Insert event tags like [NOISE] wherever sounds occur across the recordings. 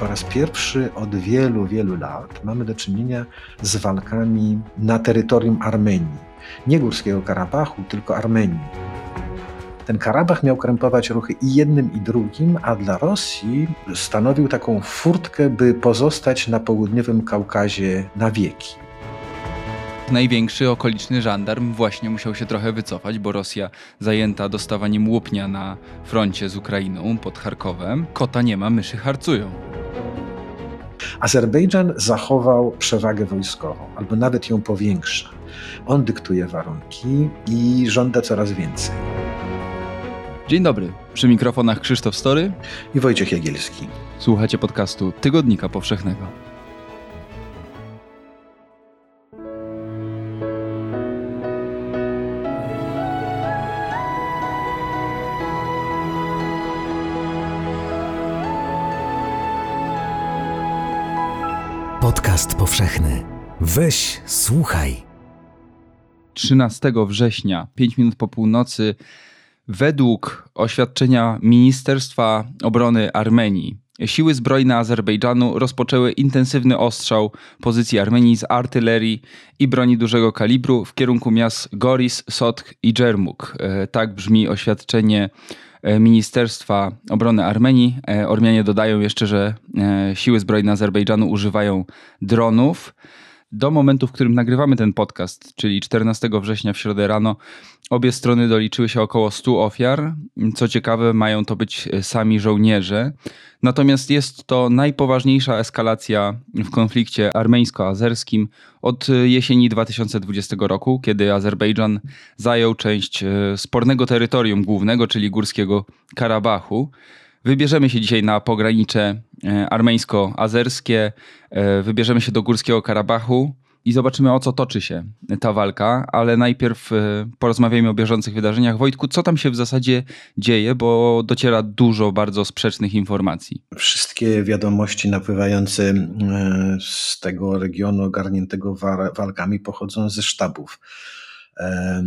po raz pierwszy od wielu, wielu lat mamy do czynienia z walkami na terytorium Armenii. Nie Górskiego Karabachu, tylko Armenii. Ten Karabach miał krępować ruchy i jednym, i drugim, a dla Rosji stanowił taką furtkę, by pozostać na południowym Kaukazie na wieki największy okoliczny żandarm właśnie musiał się trochę wycofać, bo Rosja zajęta dostawaniem łupnia na froncie z Ukrainą pod Charkowem. Kota nie ma, myszy harcują. Azerbejdżan zachował przewagę wojskową, albo nawet ją powiększa. On dyktuje warunki i żąda coraz więcej. Dzień dobry. Przy mikrofonach Krzysztof Story i Wojciech Jagielski. Słuchacie podcastu Tygodnika Powszechnego. Podcast powszechny. Weź, słuchaj. 13 września, 5 minut po północy, według oświadczenia Ministerstwa Obrony Armenii, siły zbrojne Azerbejdżanu rozpoczęły intensywny ostrzał pozycji Armenii z artylerii i broni dużego kalibru w kierunku miast Goris, Sotk i Dżermuk. E, tak brzmi oświadczenie Ministerstwa Obrony Armenii. E, Ormianie dodają jeszcze, że e, siły zbrojne Azerbejdżanu używają dronów. Do momentu, w którym nagrywamy ten podcast, czyli 14 września w środę rano, obie strony doliczyły się około 100 ofiar. Co ciekawe, mają to być sami żołnierze. Natomiast jest to najpoważniejsza eskalacja w konflikcie armeńsko-azerskim od jesieni 2020 roku, kiedy Azerbejdżan zajął część e, spornego terytorium głównego, czyli Górskiego Karabachu. Wybierzemy się dzisiaj na pogranicze e, armeńsko-azerskie, e, wybierzemy się do Górskiego Karabachu i zobaczymy o co toczy się ta walka, ale najpierw e, porozmawiajmy o bieżących wydarzeniach. Wojtku, co tam się w zasadzie dzieje, bo dociera dużo bardzo sprzecznych informacji. Wszystkie wiadomości napływające z tego regionu ogarniętego walkami pochodzą ze sztabów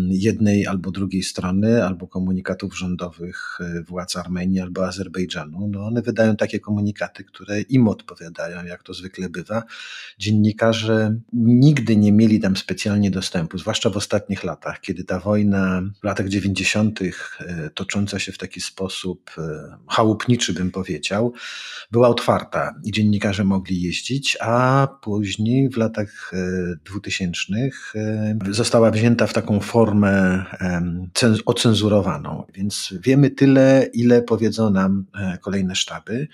jednej albo drugiej strony, albo komunikatów rządowych e, władz Armenii albo Azerbejdżanu. No one wydają takie komunikaty, które im odpowiadają, jak to zwykle bywa. Dziennikarze nigdy nie mieli tam specjalnie dostępu, zwłaszcza w ostatnich latach, kiedy ta wojna w latach 90. E, tocząca się w taki sposób e, chałupniczy, bym powiedział, była otwarta i dziennikarze mogli jeździć, a później w latach 2000 została wzięta w taką formę ocenzurowaną. Więc wiemy tyle, ile powiedzą nam e, kolejne sztaby.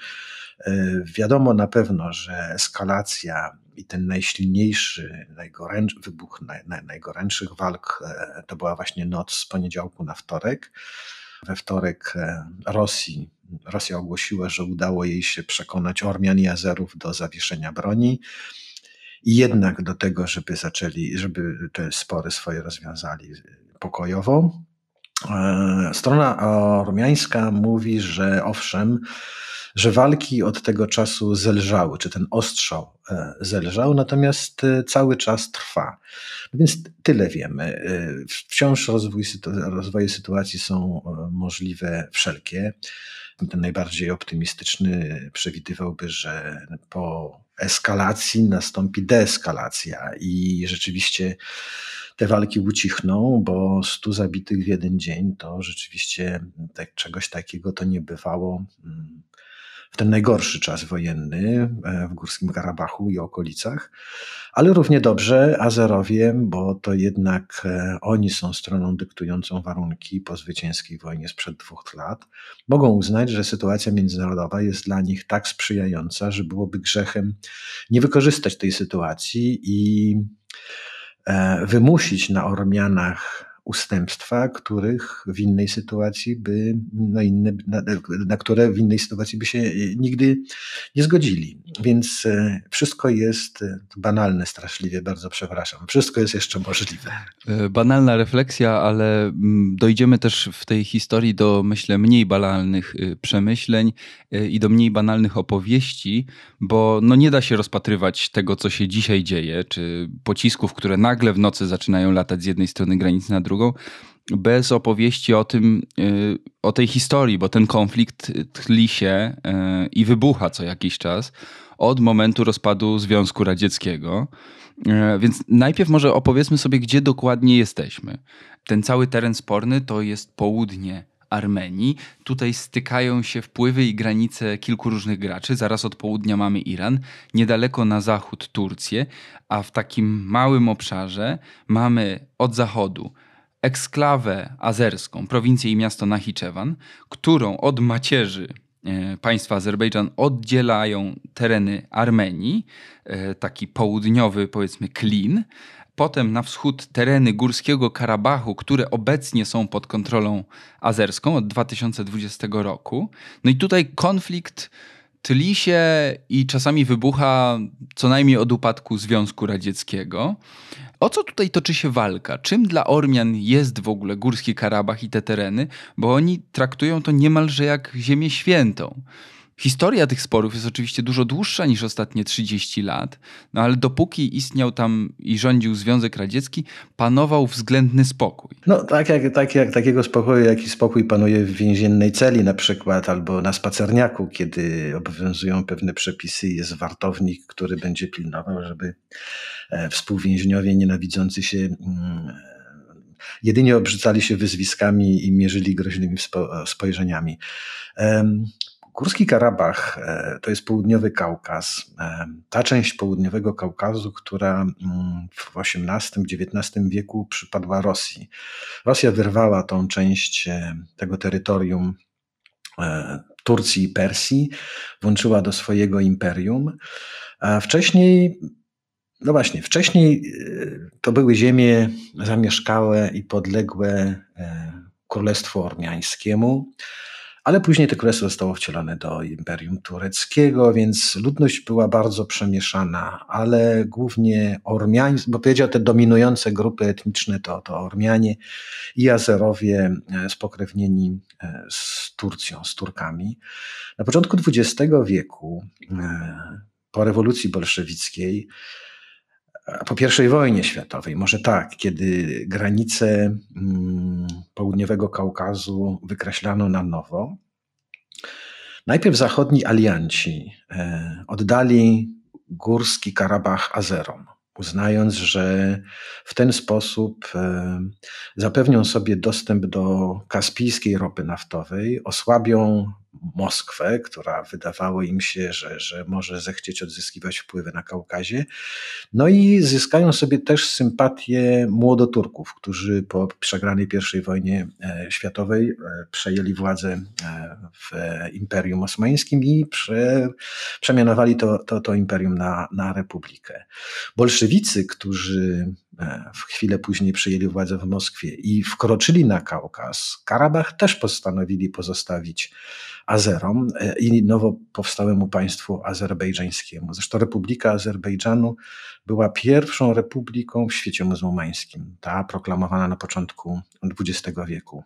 E, wiadomo na pewno, że eskalacja i ten najsilniejszy, najgoręcz, wybuch naj, najgorętszych walk e, to była właśnie noc z poniedziałku na wtorek. We wtorek Rosji, Rosja ogłosiła, że udało jej się przekonać Ormian i Azerów do zawieszenia broni jednak do tego, żeby zaczęli, żeby te spory swoje rozwiązali pokojowo. E, strona ormiańska mówi, że owszem, że walki od tego czasu zelżały, czy ten ostrzał e, zelżał, natomiast e, cały czas trwa. Więc tyle wiemy. Wciąż rozwój, rozwoje sytuacji są możliwe wszelkie. Ten najbardziej optymistyczny przewidywałby, że po eskalacji nastąpi deeskalacja i rzeczywiście te walki ucichną, bo 100 zabitych w jeden dzień to rzeczywiście tak, czegoś takiego to nie bywało mm, w ten najgorszy czas wojenny e, w Górskim Karabachu i okolicach, ale równie dobrze Azerowie, bo to jednak e, oni są stroną dyktującą warunki po zwycięskiej wojnie sprzed dwóch lat, mogą uznać, że sytuacja międzynarodowa jest dla nich tak sprzyjająca, że byłoby grzechem nie wykorzystać tej sytuacji i e, wymusić na Ormianach ustępstwa, których w innej sytuacji by, no inne, na, na, które w innej sytuacji by się nigdy nie zgodzili. Więc e, wszystko jest e, banalne straszliwie, bardzo przepraszam. Wszystko jest jeszcze możliwe. E, banalna refleksja, ale mm, dojdziemy też w tej historii do, myślę, mniej banalnych przemyśleń i do mniej banalnych opowieści, bo no nie da się rozpatrywać tego, co się dzisiaj dzieje, czy pocisków, które nagle w nocy zaczynają latać z jednej strony granicy na drugą, drugą, bez opowieści o tym, o tej historii, bo ten konflikt tli się i wybucha co jakiś czas od momentu rozpadu Związku Radzieckiego. Więc najpierw może opowiedzmy sobie, gdzie dokładnie jesteśmy. Ten cały teren sporny to jest południe Armenii. Tutaj stykają się wpływy i granice kilku różnych graczy. Zaraz od południa mamy Iran, niedaleko na zachód Turcję, a w takim małym obszarze mamy od zachodu eksklawę azerską, prowincję i miasto Nachiczewan, którą od macierzy e, państwa Azerbejdżan oddzielają tereny Armenii, e, taki południowy powiedzmy klin, potem na wschód tereny Górskiego Karabachu, które obecnie są pod kontrolą azerską od 2020 roku. No i tutaj konflikt tli się i czasami wybucha co najmniej od upadku Związku Radzieckiego. O co tutaj toczy się walka? Czym dla Ormian jest w ogóle Górski Karabach i te tereny? Bo oni traktują to niemalże jak ziemię świętą. Historia tych sporów jest oczywiście dużo dłuższa niż ostatnie 30 lat, no ale dopóki istniał tam i rządził Związek Radziecki, panował względny spokój. No tak jak, tak jak takiego spokoju, jaki spokój panuje w więziennej celi na przykład, albo na spacerniaku, kiedy obowiązują pewne przepisy i jest wartownik, który będzie pilnował, żeby e, współwięźniowie nienawidzący się mm, jedynie obrzucali się wyzwiskami i mierzyli groźnymi spojrzeniami. Górski Karabach e, to jest południowy Kaukaz. E, ta część południowego Kaukazu, która mm, w XVIII-XIX wieku przypadła Rosji. Rosja wyrwała tą część e, tego terytorium Turcji i Persji, włączyła do swojego imperium. A wcześniej, no właśnie, wcześniej to były ziemie zamieszkałe i podległe Królestwu Ormiańskiemu ale później to królestwo zostało wcielone do Imperium Tureckiego, więc ludność była bardzo przemieszana, ale głównie Ormiańscy, bo powiedział te dominujące grupy etniczne to, to Ormianie i Azerowie e, spokrewnieni e, z Turcją, z Turkami. Na początku XX wieku, e, po rewolucji bolszewickiej, po I wojnie światowej, może tak, kiedy granice mm, południowego Kaukazu wykreślano na nowo, najpierw zachodni alianci e, oddali górski Karabach Azerom, uznając, że w ten sposób e, zapewnią sobie dostęp do kaspijskiej ropy naftowej, osłabią Moskwę, która wydawało im się, że, że może zechcieć odzyskiwać wpływy na Kaukazie. No i zyskają sobie też sympatię młodoturków, którzy po przegranej I wojnie e, światowej e, przejęli władzę e, w Imperium Osmańskim i prze, przemianowali to, to, to imperium na, na republikę. Bolszewicy, którzy w chwilę później przyjęli władzę w Moskwie i wkroczyli na Kaukaz, Karabach też postanowili pozostawić Azerom e, i nowo powstałemu państwu azerbejdżańskiemu. Zresztą Republika Azerbejdżanu była pierwszą republiką w świecie muzułmańskim, ta proklamowana na początku XX wieku.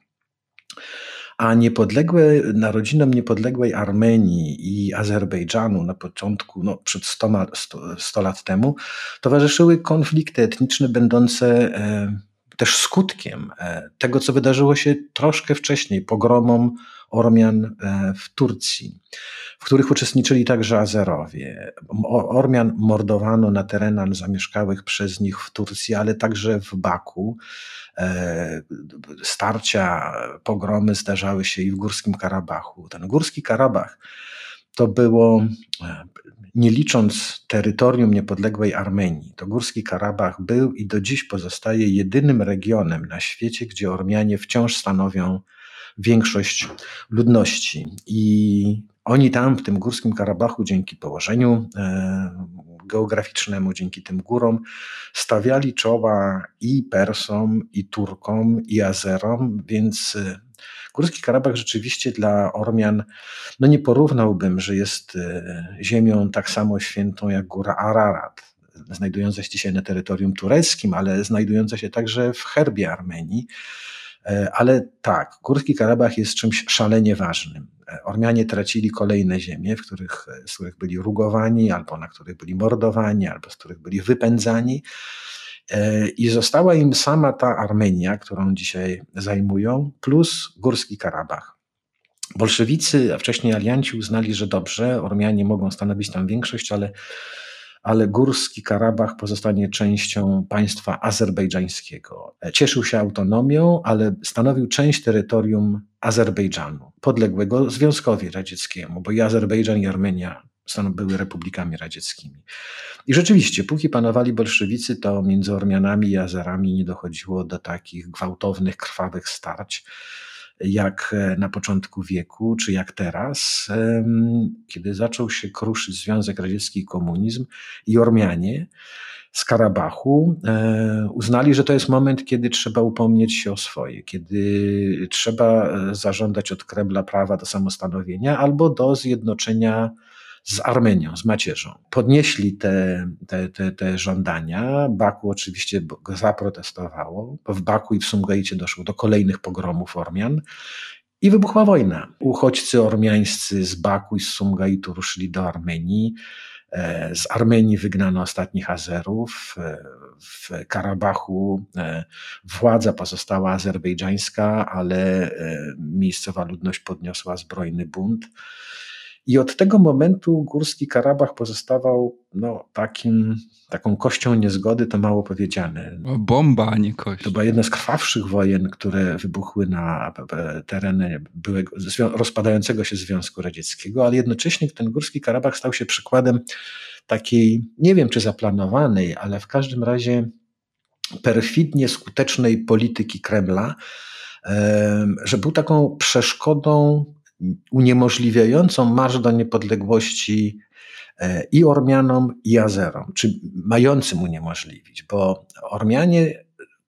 A niepodległe, narodzinom niepodległej Armenii i Azerbejdżanu na początku, no przed 100, 100, 100 lat temu, towarzyszyły konflikty etniczne będące e, też skutkiem e, tego, co wydarzyło się troszkę wcześniej, pogromom Ormian e, w Turcji, w których uczestniczyli także Azerowie. Ormian mordowano na terenach zamieszkałych przez nich w Turcji, ale także w Baku. E, starcia, pogromy zdarzały się i w Górskim Karabachu. Ten Górski Karabach to było nie licząc terytorium niepodległej Armenii, to Górski Karabach był i do dziś pozostaje jedynym regionem na świecie, gdzie Ormianie wciąż stanowią większość ludności. I oni tam, w tym Górskim Karabachu, dzięki położeniu e, geograficznemu, dzięki tym górom, stawiali czoła i Persom, i Turkom, i Azerom, więc e, Górski Karabach rzeczywiście dla Ormian, no nie porównałbym, że jest e, ziemią tak samo świętą jak góra Ararat, znajdująca się dzisiaj na terytorium tureckim, ale znajdująca się także w herbie Armenii. E, ale tak, Górski Karabach jest czymś szalenie ważnym. E, Ormianie tracili kolejne ziemie, w których, z których byli rugowani, albo na których byli mordowani, albo z których byli wypędzani. E, I została im sama ta Armenia, którą dzisiaj zajmują, plus Górski Karabach. Bolszewicy, a wcześniej alianci uznali, że dobrze, Ormianie mogą stanowić tam większość, ale, ale Górski Karabach pozostanie częścią państwa azerbejdżańskiego. Cieszył się autonomią, ale stanowił część terytorium Azerbejdżanu, podległego Związkowi Radzieckiemu, bo i Azerbejdżan i Armenia były republikami radzieckimi. I rzeczywiście, póki panowali bolszewicy, to między Ormianami i Azerami nie dochodziło do takich gwałtownych, krwawych starć, jak e, na początku wieku, czy jak teraz, kiedy zaczął się kruszyć Związek Radziecki i komunizm i Ormianie z Karabachu e, uznali, że to jest moment, kiedy trzeba upomnieć się o swoje, kiedy trzeba e, zażądać od Kremla prawa do samostanowienia albo do zjednoczenia z Armenią, z macierzą. Podnieśli te, te, te, te żądania. Baku oczywiście zaprotestowało. W Baku i w Sumgaicie doszło do kolejnych pogromów Ormian. I wybuchła wojna. Uchodźcy ormiańscy z Baku i z Sumgaitu ruszyli do Armenii. E, z Armenii wygnano ostatnich Azerów. E, w Karabachu e, władza pozostała azerbejdżańska, ale miejscowa ludność podniosła zbrojny bunt. I od tego momentu Górski Karabach pozostawał no, takim, taką kością niezgody, to mało powiedziane. Bomba, a nie kość. To była jedna z krwawszych wojen, które wybuchły na terenie byłego, rozpadającego się Związku Radzieckiego, ale jednocześnie ten Górski Karabach stał się przykładem takiej, nie wiem czy zaplanowanej, ale w każdym razie perfidnie skutecznej polityki Kremla, że był taką przeszkodą uniemożliwiającą marsz do niepodległości e, i Ormianom, i Azerom, czy mającym uniemożliwić, bo Ormianie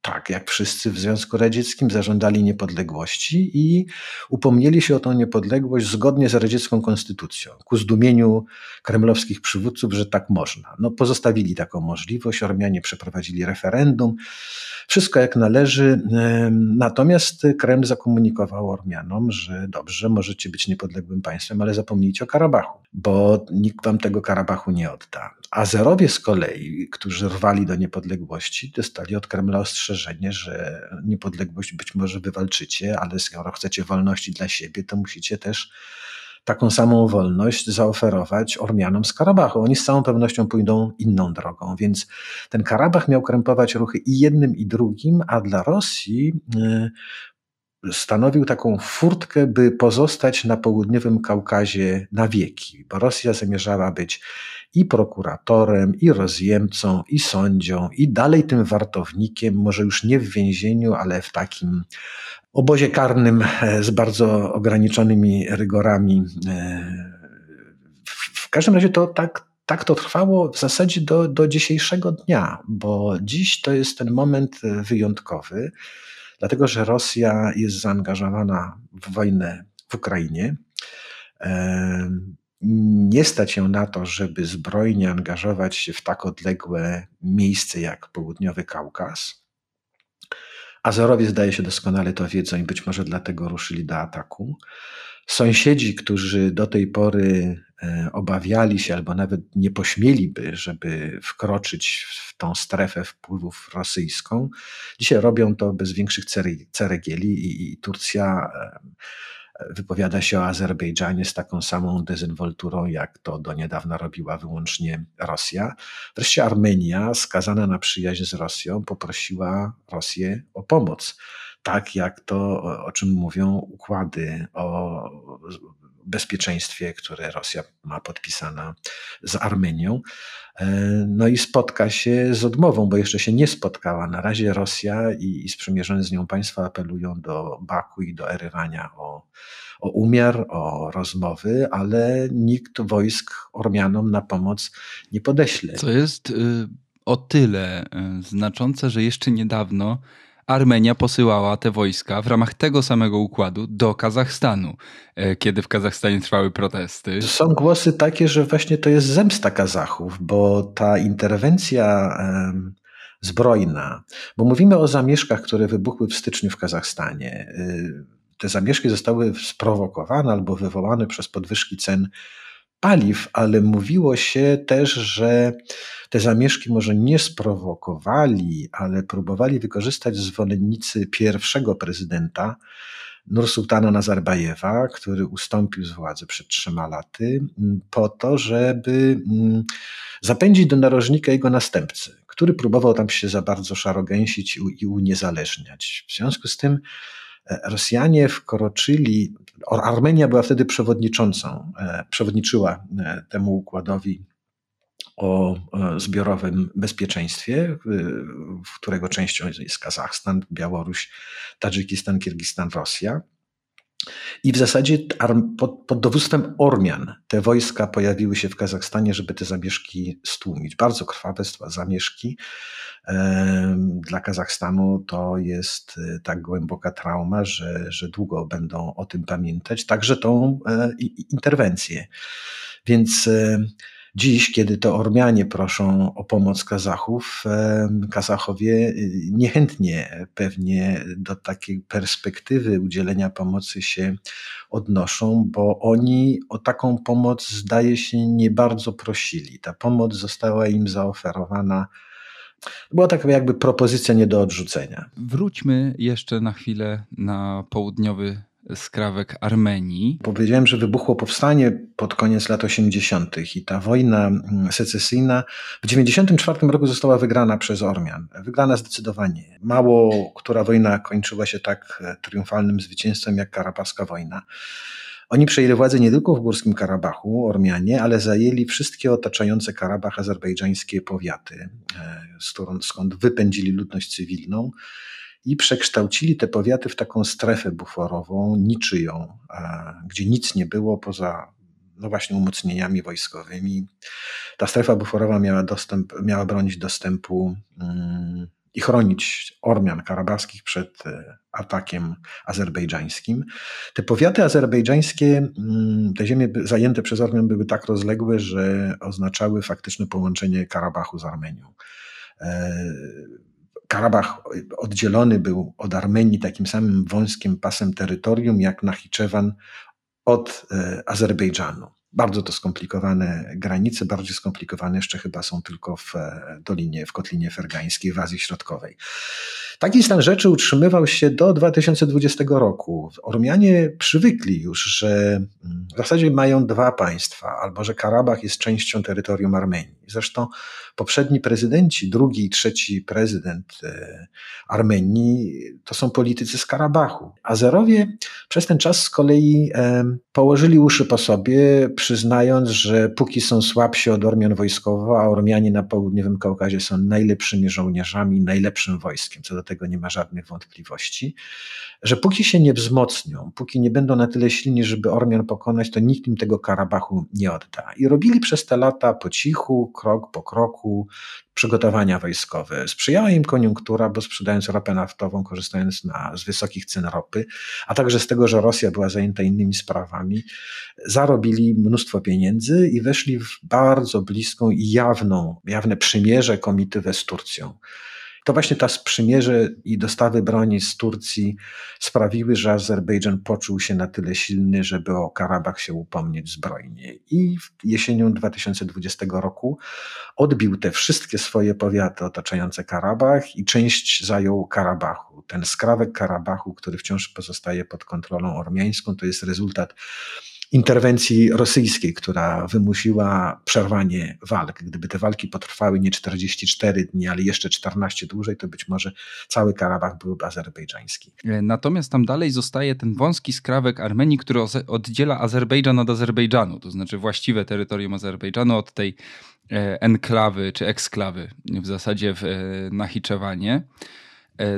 tak, jak wszyscy w Związku Radzieckim zażądali niepodległości i upomnieli się o tę niepodległość zgodnie z radziecką konstytucją, ku zdumieniu kremlowskich przywódców, że tak można. No, pozostawili taką możliwość, Ormianie przeprowadzili referendum, wszystko jak należy. Natomiast Kreml zakomunikował Ormianom, że dobrze, możecie być niepodległym państwem, ale zapomnijcie o Karabachu, bo nikt wam tego Karabachu nie odda. Azerowie z kolei, którzy rwali do niepodległości, dostali od Kremla ostrzeżenie, że niepodległość być może wywalczycie, ale skoro chcecie wolności dla siebie, to musicie też taką samą wolność zaoferować Ormianom z Karabachu. Oni z całą pewnością pójdą inną drogą, więc ten Karabach miał krępować ruchy i jednym, i drugim, a dla Rosji y, stanowił taką furtkę, by pozostać na południowym Kaukazie na wieki, bo Rosja zamierzała być i prokuratorem, i rozjemcą, i sędzią, i dalej tym wartownikiem, może już nie w więzieniu, ale w takim obozie karnym e, z bardzo ograniczonymi rygorami. E, w każdym razie to tak, tak to trwało w zasadzie do, do dzisiejszego dnia, bo dziś to jest ten moment wyjątkowy, dlatego że Rosja jest zaangażowana w wojnę w Ukrainie. Nie stać się na to, żeby zbrojnie angażować się w tak odległe miejsce jak południowy Kaukaz. Azerowie zdaje się doskonale to wiedzą i być może dlatego ruszyli do ataku. Sąsiedzi, którzy do tej pory e, obawiali się albo nawet nie pośmieliby, żeby wkroczyć w tą strefę wpływów rosyjską, dzisiaj robią to bez większych ceregieli i Turcja wypowiada się o Azerbejdżanie z taką samą dezynwolturą, jak to do niedawna robiła wyłącznie Rosja. Wreszcie Armenia, skazana na przyjaźń z Rosją, poprosiła Rosję o pomoc. Tak jak to, o czym mówią układy o bezpieczeństwie, które Rosja ma podpisana z Armenią. E, no i spotka się z odmową, bo jeszcze się nie spotkała. Na razie Rosja i, i sprzymierzone z nią państwa apelują do Baku i do Erywania o, o umiar, o rozmowy, ale nikt wojsk Ormianom na pomoc nie podeśle. Co jest y, o tyle y, znaczące, że jeszcze niedawno Armenia posyłała te wojska w ramach tego samego układu do Kazachstanu, e, kiedy w Kazachstanie trwały protesty. Są głosy takie, że właśnie to jest zemsta Kazachów, bo ta interwencja zbrojna, bo mówimy o zamieszkach, które wybuchły w styczniu w Kazachstanie. Y, te zamieszki zostały sprowokowane albo wywołane przez podwyżki cen paliw, ale mówiło się też, że te zamieszki może nie sprowokowali, ale próbowali wykorzystać zwolennicy pierwszego prezydenta, Nursultana Nazarbajewa, który ustąpił z władzy przed trzema laty, po to, żeby mm, zapędzić do narożnika jego następcy, który próbował tam się za bardzo szarogęsić i uniezależniać. W związku z tym Rosjanie wkroczyli, Armenia była wtedy przewodniczącą, e, przewodniczyła e, temu układowi o zbiorowym bezpieczeństwie, w którego częścią jest Kazachstan, Białoruś, Tadżykistan, Kirgistan, Rosja. I w zasadzie pod, dowództwem Ormian te wojska pojawiły się w Kazachstanie, żeby te zamieszki stłumić. Bardzo krwawe zamieszki. Dla Kazachstanu to jest e, tak głęboka trauma, że, że długo będą o tym pamiętać, także tą e, interwencję. Więc e, Dziś, kiedy to Ormianie proszą o pomoc Kazachów, Kazachowie y, niechętnie pewnie do takiej perspektywy udzielenia pomocy się odnoszą, bo oni o taką pomoc zdaje się nie bardzo prosili. Ta pomoc została im zaoferowana była taka jakby propozycja nie do odrzucenia. Wróćmy jeszcze na chwilę na południowy skrawek Armenii. Powiedziałem, że wybuchło powstanie pod koniec lat 80. i ta wojna mm, secesyjna w 94 roku została wygrana przez Ormian. Wygrana zdecydowanie. Mało która wojna kończyła się tak e, triumfalnym zwycięstwem jak karabaska wojna. Oni przejęli władzę nie tylko w Górskim Karabachu, Ormianie, ale zajęli wszystkie otaczające Karabach azerbejdżańskie powiaty, e, skąd wypędzili ludność cywilną i przekształcili te powiaty w taką strefę buforową, niczyją, gdzie nic nie było poza no właśnie umocnieniami wojskowymi. Ta strefa buforowa miała, dostęp, miała bronić dostępu mm, i chronić Ormian karabaskich przed e, atakiem azerbejdżańskim. Te powiaty azerbejdżańskie, mm, te ziemie zajęte przez Ormian były tak rozległe, że oznaczały faktyczne połączenie Karabachu z Armenią. Karabach oddzielony był od Armenii takim samym wąskim pasem terytorium jak Nachiczewan od e, Azerbejdżanu. Bardzo to skomplikowane granice, bardziej skomplikowane jeszcze chyba są tylko w e, Dolinie, w Kotlinie Fergańskiej, w Azji Środkowej. Taki stan rzeczy utrzymywał się do 2020 roku. Ormianie przywykli już, że mm, w zasadzie mają dwa państwa, albo że Karabach jest częścią terytorium Armenii. Zresztą poprzedni prezydenci, drugi i trzeci prezydent e, Armenii, to są politycy z Karabachu. Azerowie przez ten czas z kolei e, położyli uszy po sobie, przyznając, że póki są słabsi od Ormian wojskowo, a Ormianie na południowym Kaukazie są najlepszymi żołnierzami, najlepszym wojskiem, co do tego nie ma żadnych wątpliwości, że póki się nie wzmocnią, póki nie będą na tyle silni, żeby Ormian pokonać, to nikt im tego Karabachu nie odda. I robili przez te lata po cichu, krok po kroku, przygotowania wojskowe. Sprzyjała im koniunktura, bo sprzedając ropę naftową, korzystając na, z wysokich cen ropy, a także z tego, że Rosja była zajęta innymi sprawami, zarobili mnóstwo pieniędzy i weszli w bardzo bliską i jawną, jawne przymierze komitywę z Turcją. To właśnie ta sprzymierze i dostawy broni z Turcji sprawiły, że Azerbejdżan poczuł się na tyle silny, żeby o Karabach się upomnieć zbrojnie. I jesienią 2020 roku odbił te wszystkie swoje powiaty otaczające Karabach i część zajął Karabachu. Ten skrawek Karabachu, który wciąż pozostaje pod kontrolą ormiańską, to jest rezultat interwencji rosyjskiej, która wymusiła przerwanie walk. Gdyby te walki potrwały nie 44 dni, ale jeszcze 14 dłużej, to być może cały Karabach byłby azerbejdżański. E, natomiast tam dalej zostaje ten wąski skrawek Armenii, który oddziela Azerbejdżan od Azerbejdżanu, to znaczy właściwe terytorium Azerbejdżanu od tej e, enklawy czy eksklawy w zasadzie w e, Nachiczewanie.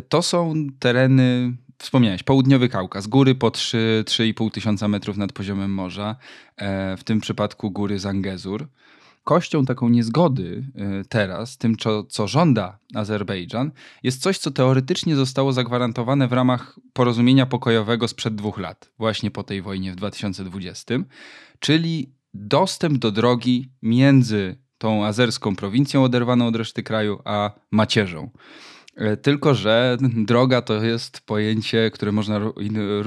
To są tereny wspomniałeś, południowy Kaukaz, góry po 3-3,5 tysiąca metrów nad poziomem morza, e, w tym przypadku góry Zangezur. Kością taką niezgody e, teraz, tym co, co żąda Azerbejdżan, jest coś, co teoretycznie zostało zagwarantowane w ramach porozumienia pokojowego sprzed dwóch lat, właśnie po tej wojnie w 2020, czyli dostęp do drogi między tą azerską prowincją oderwaną od reszty kraju, a macierzą. E, tylko, że droga to jest pojęcie, które można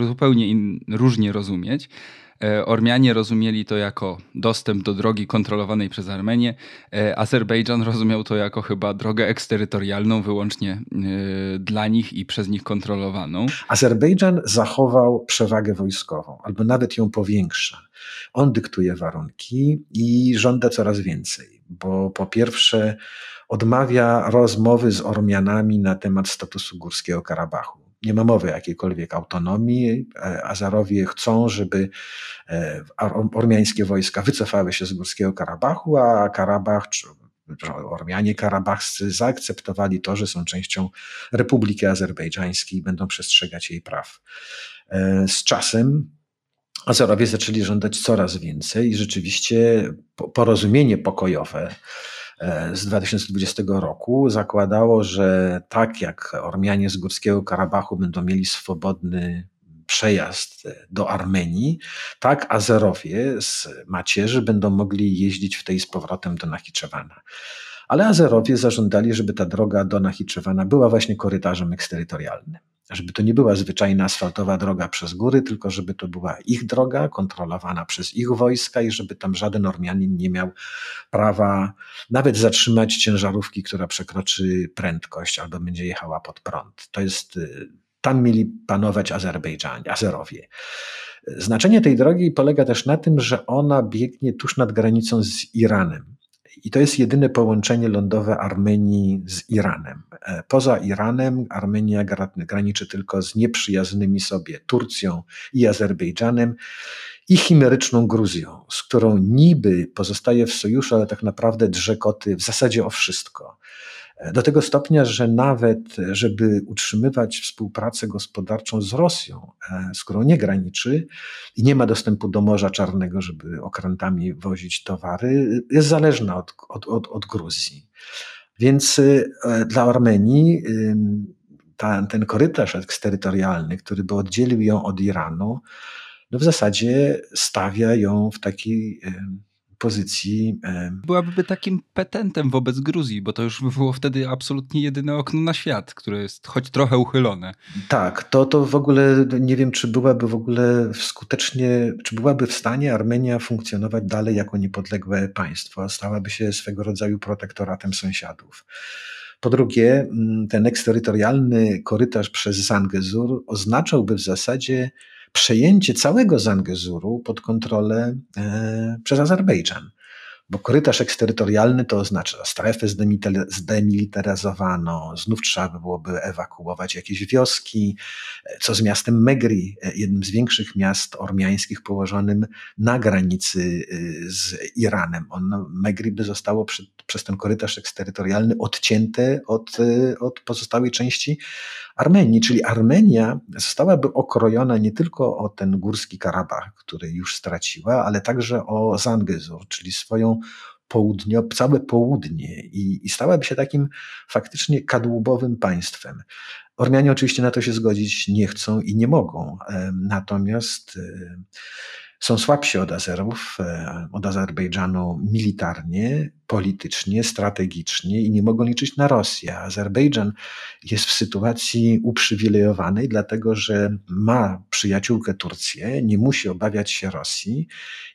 zupełnie in, różnie rozumieć. E, Ormianie rozumieli to jako dostęp do drogi kontrolowanej przez Armenię. E, Azerbejdżan rozumiał to jako chyba drogę eksterytorialną, wyłącznie dla nich i przez nich kontrolowaną. Azerbejdżan zachował przewagę wojskową, albo nawet ją powiększa. On dyktuje warunki i żąda coraz więcej, bo po pierwsze odmawia rozmowy z Ormianami na temat statusu Górskiego Karabachu nie ma mowy o jakiejkolwiek autonomii. E, Azarowie chcą, żeby e, ormiańskie wojska wycofały się z Górskiego Karabachu, a Karabach, Ormianie karabachscy zaakceptowali to, że są częścią Republiki Azerbejdżańskiej i będą przestrzegać jej praw. E, z czasem Azerowie zaczęli żądać coraz więcej i rzeczywiście porozumienie pokojowe z 2020 roku zakładało, że tak jak Ormianie z Górskiego Karabachu będą mieli swobodny przejazd do Armenii, tak Azerowie z macierzy będą mogli jeździć w tej z powrotem do Nachiczewana. Ale Azerowie zażądali, żeby ta droga do Nachiczewana była właśnie korytarzem eksterytorialnym żeby to nie była zwyczajna asfaltowa droga przez góry, tylko żeby to była ich droga, kontrolowana przez ich wojska i żeby tam żaden Ormianin nie miał prawa nawet zatrzymać ciężarówki, która przekroczy prędkość albo będzie jechała pod prąd. To jest, y, tam mieli panować Azerbejdżanie, Azerowie. Znaczenie tej drogi polega też na tym, że ona biegnie tuż nad granicą z Iranem. I to jest jedyne połączenie lądowe Armenii z Iranem. E, poza Iranem Armenia graniczy tylko z nieprzyjaznymi sobie Turcją i Azerbejdżanem i chimeryczną Gruzją, z którą niby pozostaje w sojuszu, ale tak naprawdę drze koty w zasadzie o wszystko. Do tego stopnia, że nawet, żeby utrzymywać współpracę gospodarczą z Rosją, e, którą nie graniczy i nie ma dostępu do Morza Czarnego, żeby okrętami wozić towary, jest zależna od, od, od, od Gruzji. Więc e, dla Armenii ta, ten korytarz eksterytorialny, który by oddzielił ją od Iranu, no w zasadzie stawia ją w takiej pozycji. Byłaby takim petentem wobec Gruzji, bo to już by [LAUGHS] było wtedy absolutnie jedyne okno na świat, które jest choć trochę uchylone. Tak, to, to w ogóle nie wiem, czy byłaby w ogóle skutecznie, czy byłaby w stanie Armenia funkcjonować dalej jako niepodległe państwo. Stałaby się swego rodzaju protektoratem sąsiadów. Po drugie, mm, ten eksterytorialny korytarz przez Zangezur oznaczałby w zasadzie przejęcie całego Zangezuru pod kontrolę e, przez Azerbejdżan bo korytarz eksterytorialny to oznacza strefę zdemilitaryzowano, znów trzeba by byłoby ewakuować jakieś wioski, co z miastem Megri, jednym z większych miast ormiańskich położonym na granicy z Iranem. On, Megri by zostało przy, przez ten korytarz eksterytorialny odcięte od, y, od pozostałej części Armenii, czyli Armenia zostałaby okrojona nie tylko o ten górski Karabach, który już straciła, ale także o Zangezur, czyli swoją południo, całe południe i, i stałaby się takim faktycznie kadłubowym państwem. Ormianie oczywiście na to się zgodzić nie chcą i nie mogą. Natomiast są słabsi od Azerów, e, od Azerbejdżanu militarnie, politycznie, strategicznie i nie mogą liczyć na Rosję. Azerbejdżan jest w sytuacji uprzywilejowanej, dlatego że ma przyjaciółkę Turcję, nie musi obawiać się Rosji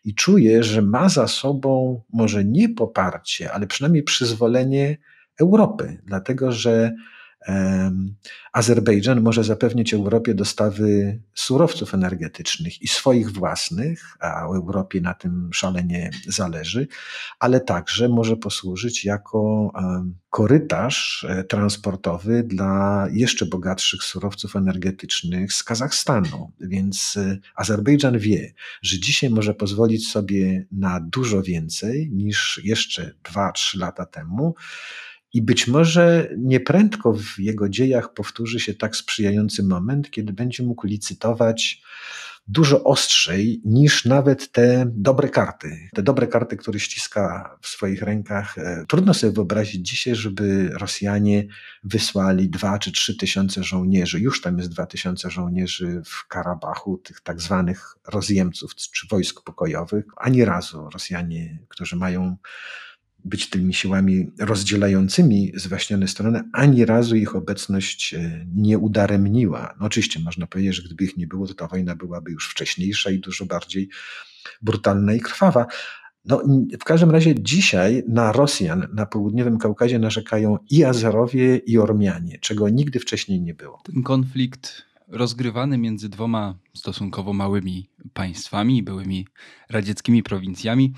i czuje, że ma za sobą może nie poparcie, ale przynajmniej przyzwolenie Europy, dlatego że Azerbejdżan może zapewnić Europie dostawy surowców energetycznych i swoich własnych, a Europie na tym szalenie zależy, ale także może posłużyć jako korytarz e, transportowy dla jeszcze bogatszych surowców energetycznych z Kazachstanu. Więc e, Azerbejdżan wie, że dzisiaj może pozwolić sobie na dużo więcej niż jeszcze 2-3 lata temu i być może nieprędko w jego dziejach powtórzy się tak sprzyjający moment, kiedy będzie mógł licytować dużo ostrzej niż nawet te dobre karty. Te dobre karty, które ściska w swoich rękach. E, trudno sobie wyobrazić dzisiaj, żeby Rosjanie wysłali dwa czy trzy tysiące żołnierzy. Już tam jest dwa tysiące żołnierzy w Karabachu, tych tak zwanych rozjemców czy wojsk pokojowych. Ani razu Rosjanie, którzy mają być tymi siłami rozdzielającymi zwaśnione strony, ani razu ich obecność e, nie udaremniła. No oczywiście można powiedzieć, że gdyby ich nie było, to ta wojna byłaby już wcześniejsza i dużo bardziej brutalna i krwawa. No, w każdym razie dzisiaj na Rosjan na południowym Kaukazie narzekają i Azerowie, i Ormianie, czego nigdy wcześniej nie było. Ten konflikt rozgrywany między dwoma stosunkowo małymi państwami, byłymi radzieckimi prowincjami,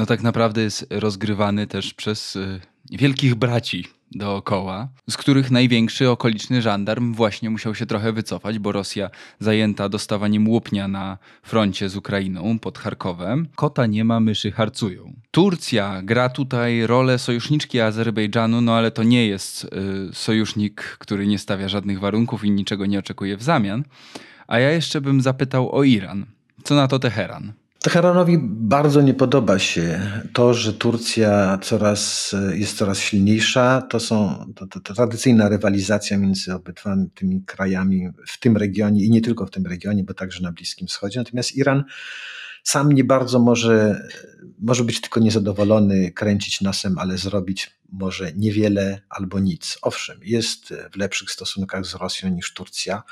no tak naprawdę jest rozgrywany też przez y, wielkich braci dookoła, z których największy okoliczny żandarm właśnie musiał się trochę wycofać, bo Rosja zajęta dostawaniem łupnia na froncie z Ukrainą pod Charkowem. Kota nie ma, myszy harcują. Turcja gra tutaj rolę sojuszniczki Azerbejdżanu, no ale to nie jest y, sojusznik, który nie stawia żadnych warunków i niczego nie oczekuje w zamian. A ja jeszcze bym zapytał o Iran. Co na to Teheran? Teheranowi bardzo nie podoba się to, że Turcja coraz, jest coraz silniejsza. To są to, to, to tradycyjna rywalizacja między obydwa tymi krajami w tym regionie i nie tylko w tym regionie, bo także na Bliskim Wschodzie. Natomiast Iran sam nie bardzo może, może być tylko niezadowolony, kręcić nosem, ale zrobić może niewiele albo nic. Owszem, jest w lepszych stosunkach z Rosją niż Turcja,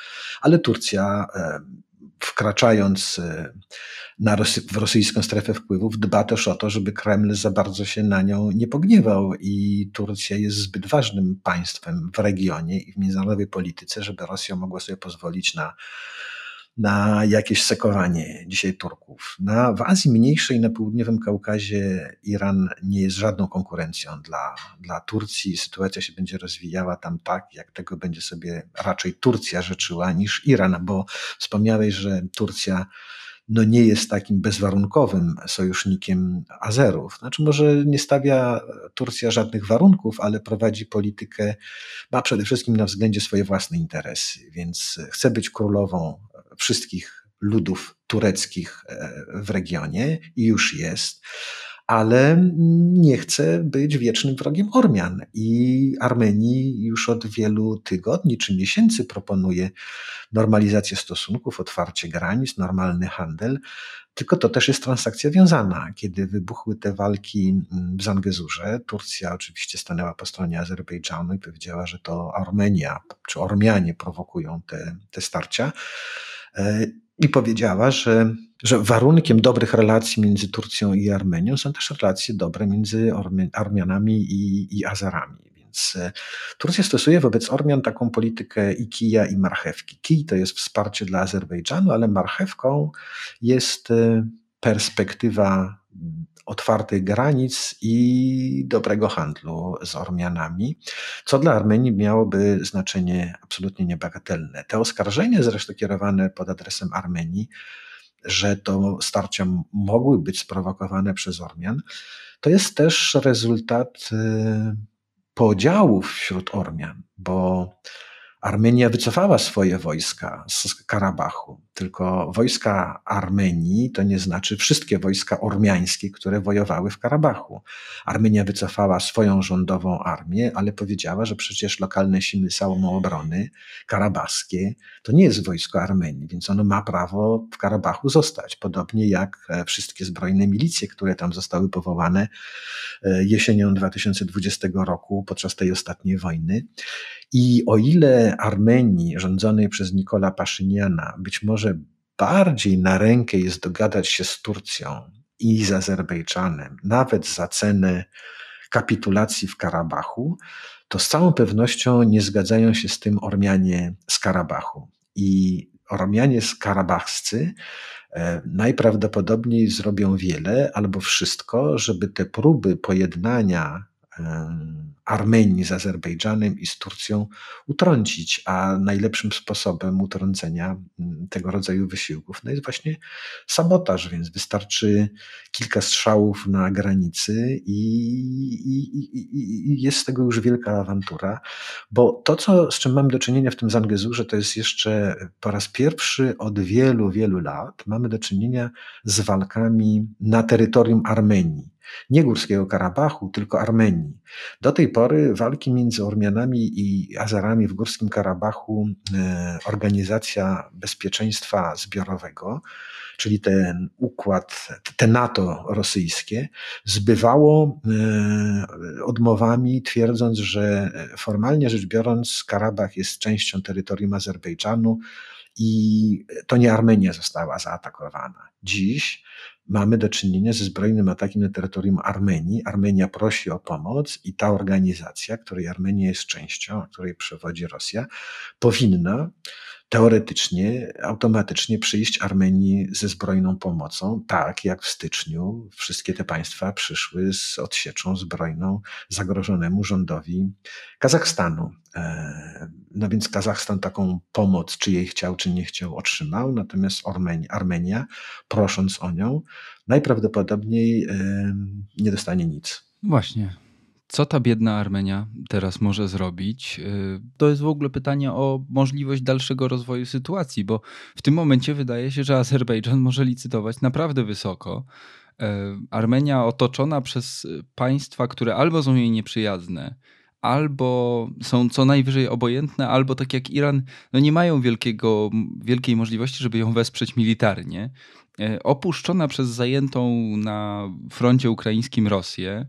ale Turcja e, wkraczając e, na Rosy, w rosyjską strefę wpływów, dba też o to, żeby Kreml za bardzo się na nią nie pogniewał. I Turcja jest zbyt ważnym państwem w regionie i w międzynarodowej polityce, żeby Rosja mogła sobie pozwolić na, na jakieś sekowanie dzisiaj Turków. Na, w Azji Mniejszej, na południowym Kaukazie, Iran nie jest żadną konkurencją dla, dla Turcji. Sytuacja się będzie rozwijała tam tak, jak tego będzie sobie raczej Turcja życzyła niż Iran, bo wspomniałeś, że Turcja no nie jest takim bezwarunkowym sojusznikiem Azerów. Znaczy może nie stawia Turcja żadnych warunków, ale prowadzi politykę, ma przede wszystkim na względzie swoje własne interesy, więc chce być królową wszystkich ludów tureckich e, w regionie i już jest ale nie chce być wiecznym wrogiem Ormian. I Armenii już od wielu tygodni czy miesięcy proponuje normalizację stosunków, otwarcie granic, normalny handel. Tylko to też jest transakcja wiązana. Kiedy wybuchły te walki w Zangezurze, Turcja oczywiście stanęła po stronie Azerbejdżanu i powiedziała, że to Armenia czy Ormianie prowokują te, te starcia. I powiedziała, że że warunkiem dobrych relacji między Turcją i Armenią są też relacje dobre między Armianami i, i Azerami. Więc e, Turcja stosuje wobec Ormian taką politykę i kija, i marchewki. Kij to jest wsparcie dla Azerbejdżanu, ale marchewką jest e, perspektywa otwartych granic i dobrego handlu z Ormianami, co dla Armenii miałoby znaczenie absolutnie niebagatelne. Te oskarżenia, zresztą kierowane pod adresem Armenii, że to starcia mogły być sprowokowane przez Ormian, to jest też rezultat y, podziałów wśród Ormian, bo Armenia wycofała swoje wojska z Karabachu, tylko wojska Armenii to nie znaczy wszystkie wojska ormiańskie, które wojowały w Karabachu. Armenia wycofała swoją rządową armię, ale powiedziała, że przecież lokalne siły samoobrony karabaskie to nie jest wojsko Armenii, więc ono ma prawo w Karabachu zostać. Podobnie jak e, wszystkie zbrojne milicje, które tam zostały powołane e, jesienią 2020 roku podczas tej ostatniej wojny. I o ile Armenii rządzonej przez Nikola Paszyniana być może bardziej na rękę jest dogadać się z Turcją i z Azerbejdżanem, nawet za cenę kapitulacji w Karabachu, to z całą pewnością nie zgadzają się z tym Ormianie z Karabachu. I Ormianie z Karabachscy e, najprawdopodobniej zrobią wiele albo wszystko, żeby te próby pojednania Armenii z Azerbejdżanem i z Turcją utrącić, a najlepszym sposobem utrącenia mm, tego rodzaju wysiłków no jest właśnie sabotaż, więc wystarczy kilka strzałów na granicy i, i, i, i jest z tego już wielka awantura, bo to, co, z czym mamy do czynienia w tym Zangezurze, to jest jeszcze po raz pierwszy od wielu, wielu lat mamy do czynienia z walkami na terytorium Armenii Nie Górskiego Karabachu, tylko Armenii. Do tej pory walki między Ormianami i Azerami w Górskim Karabachu e, Organizacja Bezpieczeństwa Zbiorowego czyli ten układ, te NATO rosyjskie, zbywało e, odmowami, twierdząc, że formalnie rzecz biorąc, Karabach jest częścią terytorium Azerbejdżanu i to nie Armenia została zaatakowana. Dziś mamy do czynienia ze zbrojnym atakiem na terytorium Armenii. Armenia prosi o pomoc i ta organizacja, której Armenia jest częścią, której przewodzi Rosja, powinna teoretycznie, automatycznie przyjść Armenii ze zbrojną pomocą, tak jak w styczniu wszystkie te państwa przyszły z odsieczą zbrojną zagrożonemu rządowi Kazachstanu. E, no więc Kazachstan taką pomoc, czy jej chciał, czy nie chciał, otrzymał, natomiast Armenia, prosząc o nią, najprawdopodobniej e, nie dostanie nic. Właśnie. Co ta biedna Armenia teraz może zrobić? Y, to jest w ogóle pytanie o możliwość dalszego rozwoju sytuacji, bo w tym momencie wydaje się, że Azerbejdżan może licytować naprawdę wysoko. Y, Armenia otoczona przez państwa, które albo są jej nieprzyjazne, albo są co najwyżej obojętne, albo tak jak Iran, no nie mają wielkiego, wielkiej możliwości, żeby ją wesprzeć militarnie. Y, opuszczona przez zajętą na froncie ukraińskim Rosję,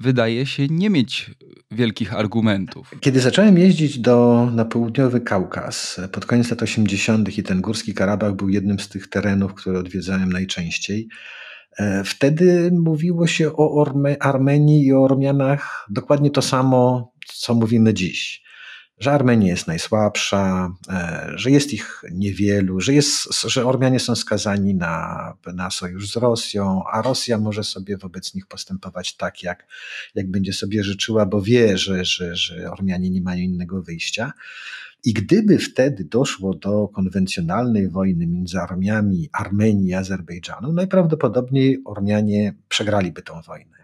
wydaje się nie mieć wielkich argumentów. Kiedy zacząłem jeździć do, na południowy Kaukaz pod koniec lat 80. i ten Górski Karabach był jednym z tych terenów, które odwiedzałem najczęściej, e, wtedy mówiło się o Armenii i o Ormianach dokładnie to samo, co mówimy dziś że Armenia jest najsłabsza, e, że jest ich niewielu, że, jest, że Ormianie są skazani na, na sojusz z Rosją, a Rosja może sobie wobec nich postępować tak, jak, jak będzie sobie życzyła, bo wie, że, że, że Ormianie nie mają innego wyjścia. I gdyby wtedy doszło do konwencjonalnej wojny między armiami Armenii i Azerbejdżanu, najprawdopodobniej Ormianie przegraliby tę wojnę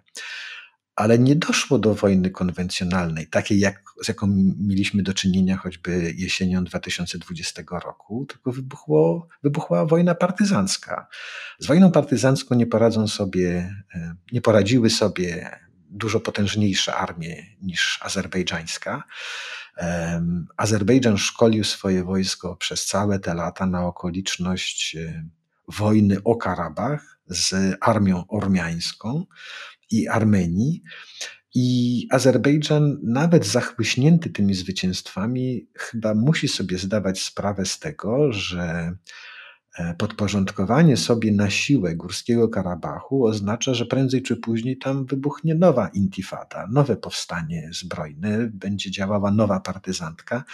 ale nie doszło do wojny konwencjonalnej, takiej jak, z jaką mieliśmy do czynienia choćby jesienią 2020 roku, tylko wybuchło, wybuchła wojna partyzancka. Z wojną partyzancką nie poradzą sobie, e, nie poradziły sobie dużo potężniejsze armie niż azerbejdżańska. Azerbejdżan szkolił swoje wojsko przez całe te lata na okoliczność e, wojny o Karabach z armią ormiańską i Armenii. I Azerbejdżan, nawet zachłyśnięty tymi zwycięstwami, chyba musi sobie zdawać sprawę z tego, że podporządkowanie sobie na siłę Górskiego Karabachu oznacza, że prędzej czy później tam wybuchnie nowa intifada, nowe powstanie zbrojne, będzie działała nowa partyzantka,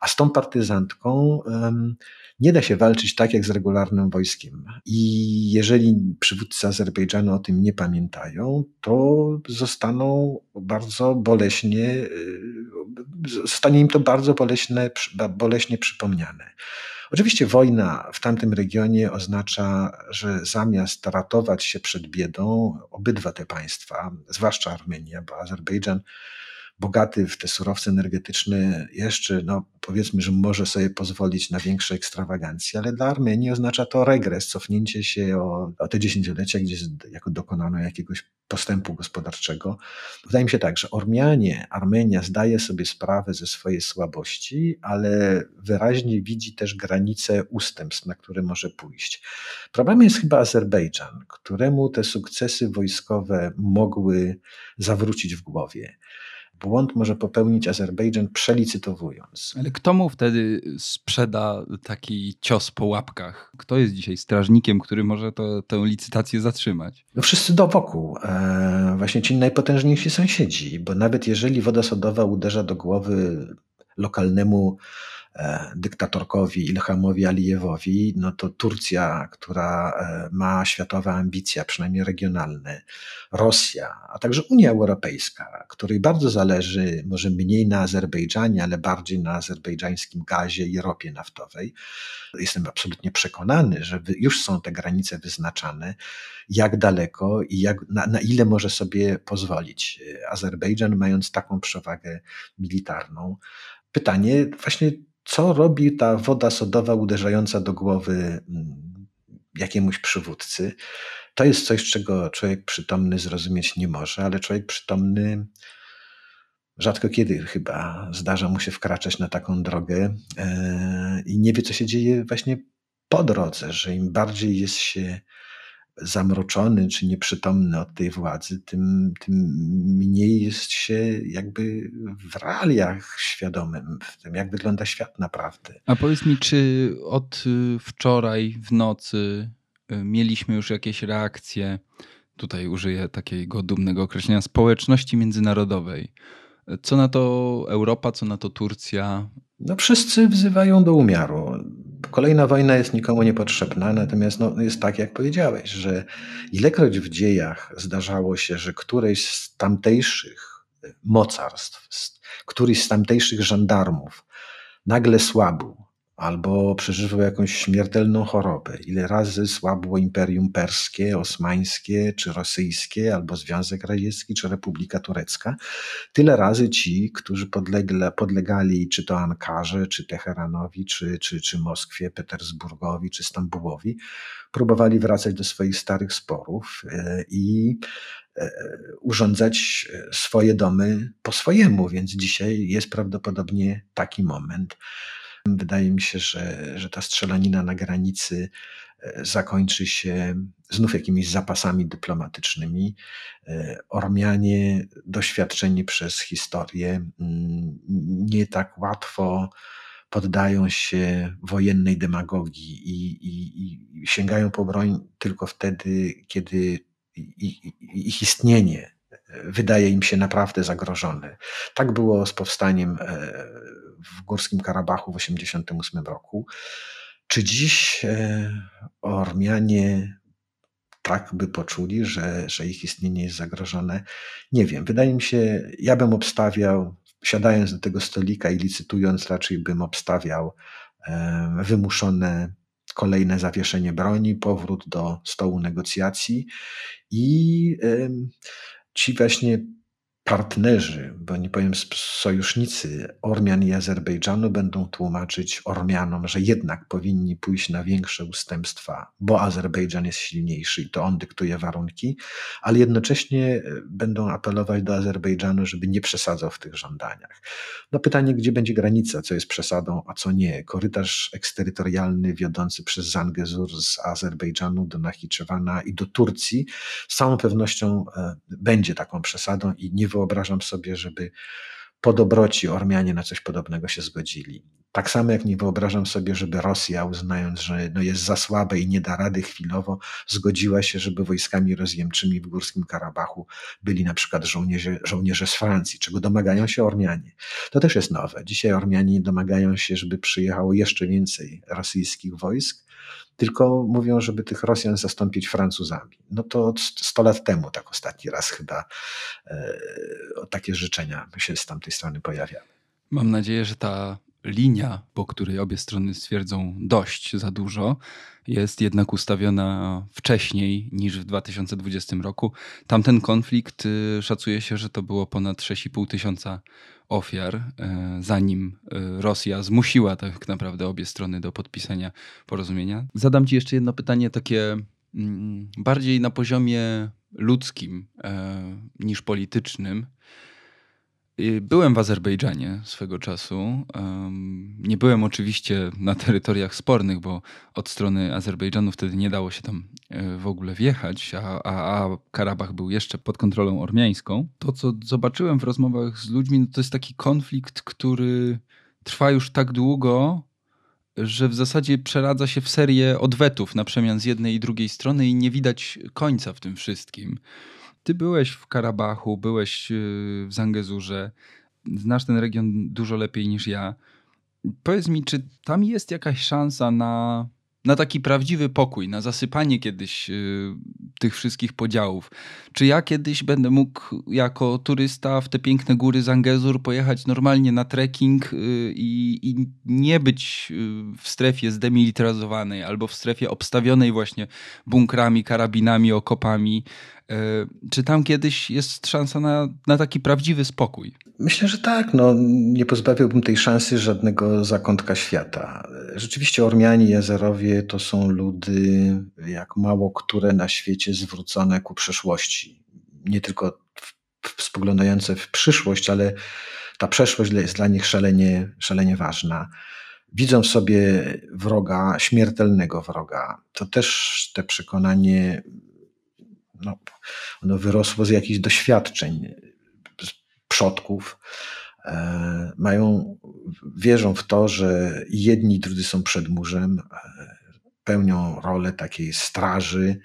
a z tą partyzantką um, nie da się walczyć tak jak z regularnym wojskiem. I jeżeli przywódcy Azerbejdżanu o tym nie pamiętają, to zostaną bardzo boleśnie, y, zostanie im to bardzo boleśnie, boleśnie przypomniane. Oczywiście wojna w tamtym regionie oznacza, że zamiast ratować się przed biedą, obydwa te państwa, zwłaszcza Armenia, bo Azerbejdżan bogaty w te surowce energetyczne, jeszcze, no powiedzmy, że może sobie pozwolić na większe ekstrawagancje, ale dla Armenii oznacza to regres, cofnięcie się o, o te dziesięciolecia, gdzie jako dokonano jakiegoś postępu gospodarczego. Wydaje mi się tak, że Ormianie, Armenia zdaje sobie sprawę ze swojej słabości, ale wyraźnie widzi też granice ustępstw, na które może pójść. Problemem jest chyba Azerbejdżan, któremu te sukcesy wojskowe mogły zawrócić w głowie błąd może popełnić Azerbejdżan przelicytowując. Ale kto mu wtedy sprzeda taki cios po łapkach? Kto jest dzisiaj strażnikiem, który może to, tę licytację zatrzymać? No wszyscy do wokół. E, właśnie ci najpotężniejsi sąsiedzi, bo nawet jeżeli woda sodowa uderza do głowy lokalnemu dyktatorkowi Ilhamowi Alijewowi, no to Turcja, która e, ma światowe ambicje, przynajmniej regionalne, Rosja, a także Unia Europejska, której bardzo zależy może mniej na Azerbejdżanie, ale bardziej na azerbejdżańskim gazie i ropie naftowej. Jestem absolutnie przekonany, że już są te granice wyznaczane, jak daleko i jak, na, na ile może sobie pozwolić Azerbejdżan, mając taką przewagę militarną. Pytanie właśnie, co robi ta woda sodowa uderzająca do głowy mm, jakiemuś przywódcy. to jest coś, czego człowiek przytomny zrozumieć nie może, ale człowiek przytomny rzadko kiedy chyba zdarza mu się wkraczać na taką drogę e, i nie wie, co się dzieje właśnie po drodze, że im bardziej jest się zamroczony czy nieprzytomny od tej władzy, tym, tym mniej jest się jakby w realiach świadomym, w tym jak wygląda świat naprawdę. A powiedz mi, czy od y, wczoraj w nocy y, mieliśmy już jakieś reakcje, tutaj użyję takiego dumnego określenia, społeczności międzynarodowej? Co na to Europa, co na to Turcja? No wszyscy wzywają do umiaru. Kolejna wojna jest nikomu niepotrzebna, natomiast no, jest tak, jak powiedziałeś, że ilekroć w dziejach zdarzało się, że któreś z tamtejszych mocarstw, któryś z tamtejszych żandarmów nagle słabł, albo przeżywał jakąś śmiertelną chorobę. Ile razy słabło Imperium Perskie, Osmańskie, czy Rosyjskie, albo Związek Radziecki, czy Republika Turecka, tyle razy ci, którzy podlegle, podlegali czy to Ankarze, czy Teheranowi, czy, czy, czy Moskwie, Petersburgowi, czy Stambułowi, próbowali wracać do swoich starych sporów e, i e, urządzać swoje domy po swojemu, więc dzisiaj jest prawdopodobnie taki moment. Wydaje mi się, że, że ta strzelanina na granicy e, zakończy się znów jakimiś zapasami dyplomatycznymi. E, Ormianie, doświadczeni przez historię, mm, nie tak łatwo poddają się wojennej demagogii i, i, i sięgają po broń tylko wtedy, kiedy ich istnienie wydaje im się naprawdę zagrożone. Tak było z powstaniem e, w Górskim Karabachu w 1988 roku. Czy dziś e, Ormianie tak by poczuli, że, że ich istnienie jest zagrożone? Nie wiem. Wydaje mi się, ja bym obstawiał, siadając do tego stolika i licytując, raczej bym obstawiał e, wymuszone kolejne zawieszenie broni, powrót do stołu negocjacji i ci właśnie partnerzy, bo nie powiem sojusznicy Ormian i Azerbejdżanu będą tłumaczyć Ormianom, że jednak powinni pójść na większe ustępstwa, bo Azerbejdżan jest silniejszy i to on dyktuje warunki, ale jednocześnie e, będą apelować do Azerbejdżanu, żeby nie przesadzał w tych żądaniach. No pytanie, gdzie będzie granica, co jest przesadą, a co nie. Korytarz eksterytorialny wiodący przez Zangezur z Azerbejdżanu do Nachiczewana i do Turcji z całą pewnością e, będzie taką przesadą i nie wyobrażam sobie, żeby po dobroci Ormianie na coś podobnego się zgodzili. Tak samo jak nie wyobrażam sobie, żeby Rosja, uznając, że no jest za słabe i nie da rady chwilowo, zgodziła się, żeby wojskami rozjemczymi w Górskim Karabachu byli na przykład żołnierze, żołnierze z Francji, czego domagają się Ormianie. To też jest nowe. Dzisiaj Ormianie domagają się, żeby przyjechało jeszcze więcej rosyjskich wojsk, tylko mówią, żeby tych Rosjan zastąpić Francuzami. No to 100 lat temu tak ostatni raz chyba e, takie życzenia się z tamtej strony pojawiały. Mam nadzieję, że ta linia, po której obie strony stwierdzą dość za dużo, jest jednak ustawiona wcześniej niż w 2020 roku. Tamten konflikt y, szacuje się, że to było ponad 6,5 tysiąca ofiar, e, zanim e, Rosja zmusiła tak naprawdę obie strony do podpisania porozumienia. Zadam Ci jeszcze jedno pytanie, takie mm, bardziej na poziomie ludzkim niż politycznym. Byłem w Azerbejdżanie swego czasu. Nie byłem oczywiście na terytoriach spornych, bo od strony Azerbejdżanu wtedy nie dało się tam e, w ogóle wjechać, a, a, a Karabach był jeszcze pod kontrolą ormiańską. To, co zobaczyłem w rozmowach z ludźmi, no to jest taki konflikt, który trwa już tak długo, że w zasadzie przeradza się w serię odwetów na przemian z jednej i drugiej strony i nie widać końca w tym wszystkim. Ty byłeś w Karabachu, byłeś y, w Zangezurze, znasz ten region dużo lepiej niż ja. Powiedz mi, czy tam jest jakaś szansa na na taki prawdziwy pokój, na zasypanie kiedyś y, tych wszystkich podziałów. Czy ja kiedyś będę mógł jako turysta w te piękne góry Zangezur pojechać normalnie na trekking y, i, nie być w strefie zdemilitaryzowanej albo w strefie obstawionej właśnie bunkrami, karabinami, okopami Czy tam kiedyś jest szansa na, na taki prawdziwy spokój? Myślę, że tak. No, nie pozbawiłbym tej szansy żadnego zakątka świata. Rzeczywiście Ormianie i Azerowie to są ludy, jak mało które na świecie zwrócone ku przeszłości. Nie tylko spoglądające w przyszłość, ale ta przeszłość jest dla nich szalenie, szalenie ważna. Widzą w sobie wroga, śmiertelnego wroga. To też te przekonanie, no, ono wyrosło z jakichś doświadczeń przodków. E, mają, wierzą w to, że jedni i drudzy są przed murzem, e, pełnią rolę takiej straży,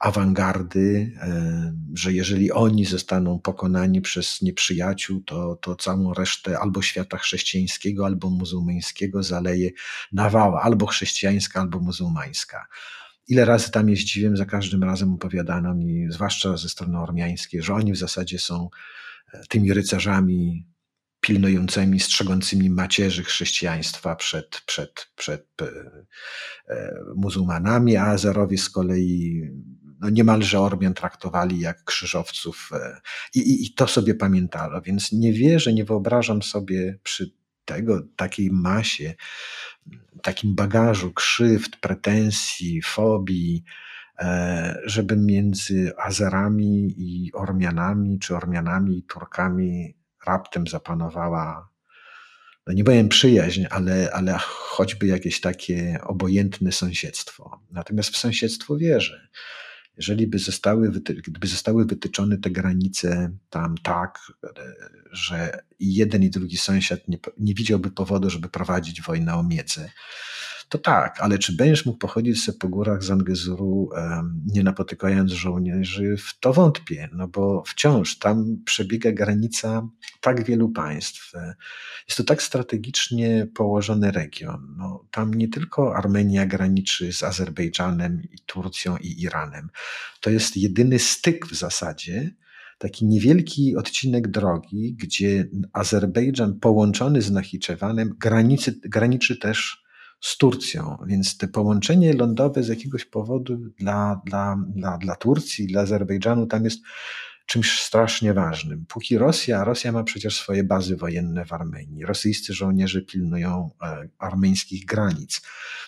awangardy, e, że jeżeli oni zostaną pokonani przez nieprzyjaciół, to, to całą resztę albo świata chrześcijańskiego, albo muzułmańskiego zaleje nawała, albo chrześcijańska, albo muzułmańska. Ile razy tam jeździłem, za każdym razem opowiadano mi, zwłaszcza ze strony ormiańskiej, że oni w zasadzie są e, tymi rycerzami pilnującymi, strzegącymi macierzy chrześcijaństwa przed, przed, przed e, muzułmanami, a Azerowie z kolei no niemalże Ormian traktowali jak krzyżowców e, i, i, i to sobie pamiętano, więc nie wierzę, nie wyobrażam sobie przy tego, takiej masie, takim bagażu krzywd, pretensji, fobii, e, żeby między Azerami i Ormianami, czy Ormianami i Turkami raptem zapanowała, no nie powiem przyjaźń, ale, ale choćby jakieś takie obojętne sąsiedztwo. Natomiast w sąsiedztwo wierzę jeżeli by zostały, gdyby zostały wytyczone te granice tam tak, że jeden i drugi sąsiad nie, nie widziałby powodu, żeby prowadzić wojnę o miedzę, to tak, ale czy będziesz mógł pochodzić sobie po górach Zangezuru, nie napotykając żołnierzy, w to wątpię, no bo wciąż tam przebiega granica tak wielu państw. Jest to tak strategicznie położony region. No, tam nie tylko Armenia graniczy z Azerbejdżanem, i Turcją i Iranem. To jest jedyny styk w zasadzie, taki niewielki odcinek drogi, gdzie Azerbejdżan połączony z Nachiczewanem granicy, graniczy też z Turcją, więc te połączenie lądowe z jakiegoś powodu dla, dla, dla, dla Turcji, dla Azerbejdżanu tam jest czymś strasznie ważnym. Póki Rosja, Rosja ma przecież swoje bazy wojenne w Armenii. Rosyjscy żołnierze pilnują e, armeńskich granic.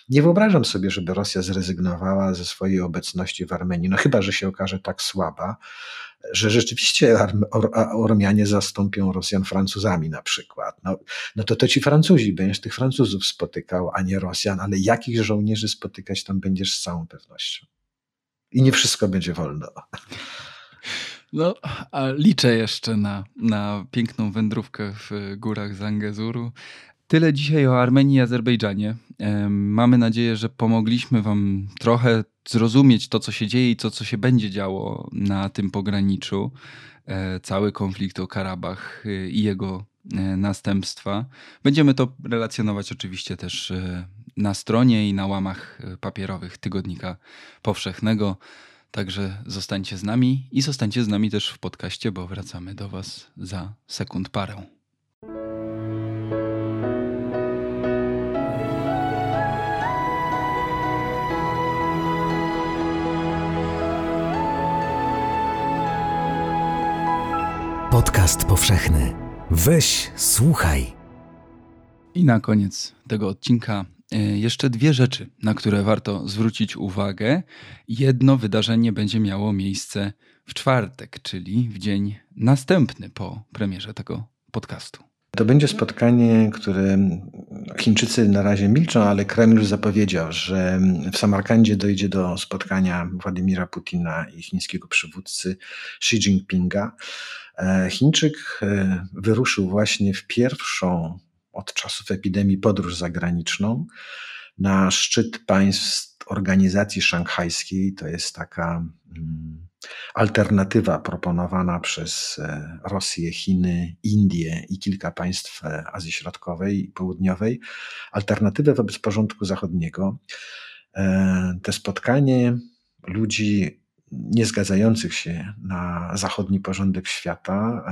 Nie wyobrażam sobie, żeby Rosja zrezygnowała ze swojej obecności w Armenii, no chyba, że się okaże tak słaba, że rzeczywiście Ormianie zastąpią Rosjan Francuzami na przykład. No, no to to ci Francuzi, będziesz tych Francuzów spotykał, a nie Rosjan, ale jakich żołnierzy spotykać tam będziesz z całą pewnością. I nie wszystko będzie wolno. No, a liczę jeszcze na, na piękną wędrówkę w górach Zangezuru. Tyle dzisiaj o Armenii i Azerbejdżanie. Mamy nadzieję, że pomogliśmy Wam trochę zrozumieć to, co się dzieje i to, co się będzie działo na tym pograniczu. E, cały konflikt o Karabach e, i jego e, następstwa. Będziemy to relacjonować oczywiście też na stronie i na łamach papierowych Tygodnika Powszechnego. Także zostańcie z nami i zostańcie z nami też w podcaście, bo wracamy do Was za sekund parę. Podcast powszechny. Weź, słuchaj. I na koniec tego odcinka e, jeszcze dwie rzeczy, na które warto zwrócić uwagę. Jedno wydarzenie będzie miało miejsce w czwartek, czyli w dzień następny po premierze tego podcastu. To będzie spotkanie, które Chińczycy na razie milczą, ale Kreml już zapowiedział, że w Samarkandzie dojdzie do spotkania Władimira Putina i chińskiego przywódcy Xi Jinpinga. E, Chińczyk e, wyruszył właśnie w pierwszą od czasów epidemii podróż zagraniczną na szczyt państw organizacji szanghajskiej. To jest taka mm, alternatywa proponowana przez e, Rosję, Chiny, Indię i kilka państw Azji Środkowej i Południowej. Alternatywę wobec porządku zachodniego. Te spotkanie ludzi nie zgadzających się na zachodni porządek świata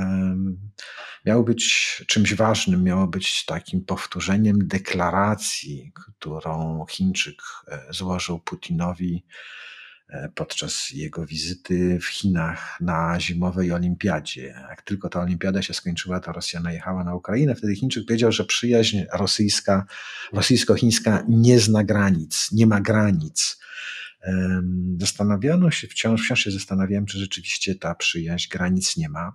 miało być czymś ważnym, miało być takim powtórzeniem deklaracji, którą Chińczyk e, złożył Putinowi e, podczas jego wizyty w Chinach na zimowej olimpiadzie. Jak tylko ta olimpiada się skończyła, to Rosja najechała na Ukrainę. Wtedy Chińczyk powiedział, że przyjaźń rosyjska, rosyjsko-chińska nie zna granic, nie ma granic. Zastanawiano się, wciąż, wciąż się zastanawiałem, czy rzeczywiście ta przyjaźń granic nie ma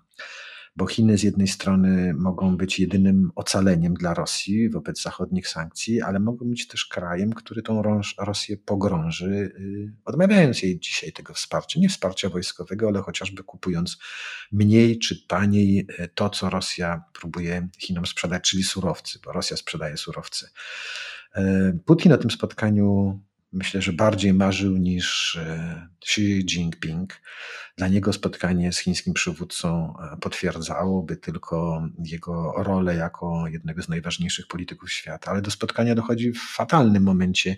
bo Chiny z jednej strony mogą być jedynym ocaleniem dla Rosji wobec zachodnich sankcji, ale mogą być też krajem, który tą Rosję pogrąży, y, odmawiając jej dzisiaj tego wsparcia, nie wsparcia wojskowego, ale chociażby kupując mniej czy taniej y, to, co Rosja próbuje Chinom sprzedać, czyli surowce, bo Rosja sprzedaje surowce. Y, Putin na tym spotkaniu myślę, że bardziej marzył niż e, Xi Jinping. Dla niego spotkanie z chińskim przywódcą e, potwierdzałoby tylko jego rolę jako jednego z najważniejszych polityków świata, ale do spotkania dochodzi w fatalnym momencie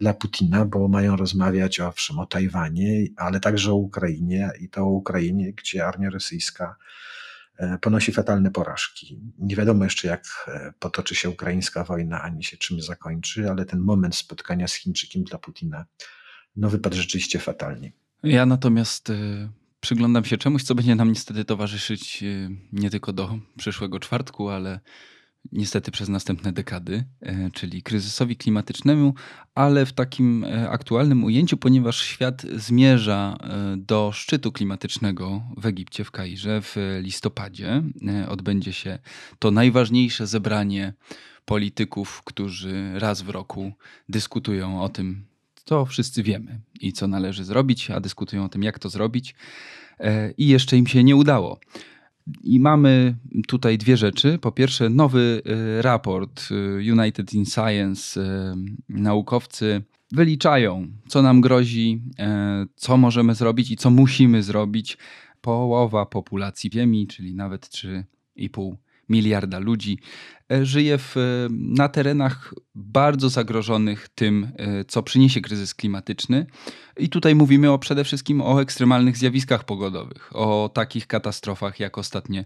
dla Putina, bo mają rozmawiać owszem o Tajwanie, ale także o Ukrainie i to o Ukrainie, gdzie armia rosyjska ponosi fatalne porażki. Nie wiadomo jeszcze, jak e, potoczy się ukraińska wojna, ani się czym zakończy, ale ten moment spotkania z Chińczykiem dla Putina no, wypadł rzeczywiście fatalnie. Ja natomiast y, przyglądam się czemuś, co będzie nam niestety towarzyszyć nie tylko do przyszłego czwartku, ale niestety przez następne dekady, e, czyli kryzysowi klimatycznemu, ale w takim e, aktualnym ujęciu, ponieważ świat zmierza e, do szczytu klimatycznego w Egipcie, w Kairze w listopadzie. Odbędzie się to najważniejsze zebranie polityków, którzy raz w roku dyskutują o tym, co wszyscy wiemy i co należy zrobić, a dyskutują o tym, jak to zrobić. I jeszcze im się nie udało. I mamy tutaj dwie rzeczy. Po pierwsze, nowy y, raport y, United in Science. Y, naukowcy wyliczają, co nam grozi, co możemy zrobić i co musimy zrobić. Połowa populacji Ziemi, czyli nawet 3,5 miliarda ludzi, e, żyje w, e, na terenach bardzo zagrożonych tym, e, co przyniesie kryzys klimatyczny. I tutaj mówimy o, przede wszystkim o ekstremalnych zjawiskach pogodowych, o takich katastrofach jak ostatnie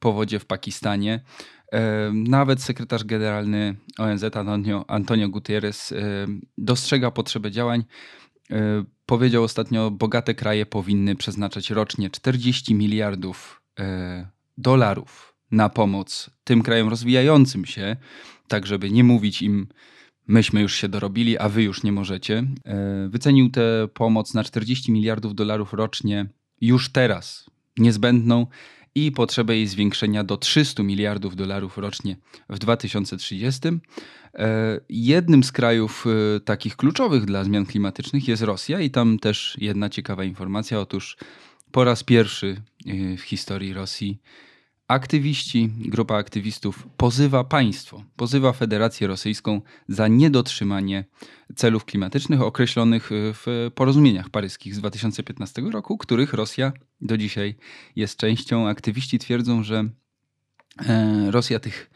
powodzie w Pakistanie. Nawet sekretarz generalny ONZ Antonio, Antonio Gutierrez dostrzega potrzebę działań. Powiedział ostatnio, bogate kraje powinny przeznaczać rocznie 40 miliardów dolarów na pomoc tym krajom rozwijającym się, tak żeby nie mówić im, myśmy już się dorobili, a wy już nie możecie. E, wycenił tę pomoc na 40 miliardów dolarów rocznie już teraz, niezbędną i potrzebę jej zwiększenia do 300 miliardów dolarów rocznie w 2030. E, jednym z krajów e, takich kluczowych dla zmian klimatycznych jest Rosja i tam też jedna ciekawa informacja. Otóż po raz pierwszy w historii Rosji Aktywiści, grupa aktywistów pozywa państwo, pozywa Federację Rosyjską za niedotrzymanie celów klimatycznych określonych w porozumieniach paryskich z 2015 roku, których Rosja do dzisiaj jest częścią. Aktywiści twierdzą, że e, Rosja tych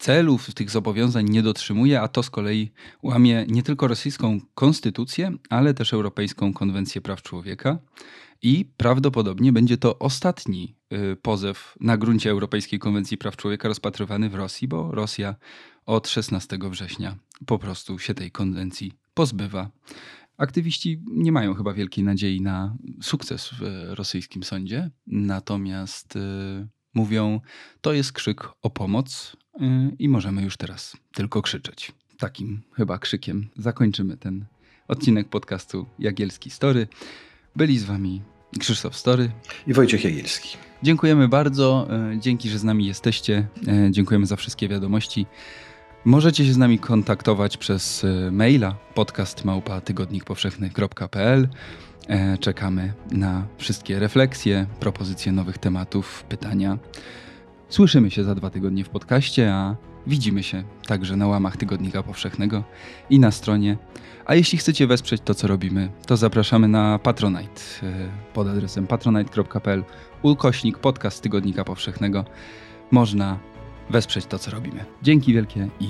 celów, tych zobowiązań nie dotrzymuje, a to z kolei łamie nie tylko rosyjską konstytucję, ale też Europejską Konwencję Praw Człowieka. I prawdopodobnie będzie to ostatni y, pozew na gruncie Europejskiej Konwencji Praw Człowieka rozpatrywany w Rosji, bo Rosja od 16 września po prostu się tej konwencji pozbywa. Aktywiści nie mają chyba wielkiej nadziei na sukces w rosyjskim sądzie, natomiast y, mówią, to jest krzyk o pomoc i możemy już teraz tylko krzyczeć. Takim chyba krzykiem zakończymy ten odcinek podcastu Jagielski Story. Byli z wami Krzysztof Story i Wojciech Jagielski. Dziękujemy bardzo. E, dzięki, że z nami jesteście. E, dziękujemy za wszystkie wiadomości. Możecie się z nami kontaktować przez maila podcastmałpa-tygodnikpowszechny.pl Czekamy na wszystkie refleksje, propozycje nowych tematów, pytania. Słyszymy się za dwa tygodnie w podcaście, a widzimy się także na łamach Tygodnika Powszechnego i na stronie a jeśli chcecie wesprzeć to, co robimy, to zapraszamy na Patronite e, pod adresem patronite.pl ukośnik podcast Tygodnika Powszechnego. Można wesprzeć to, co robimy. Dzięki wielkie i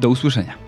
do usłyszenia.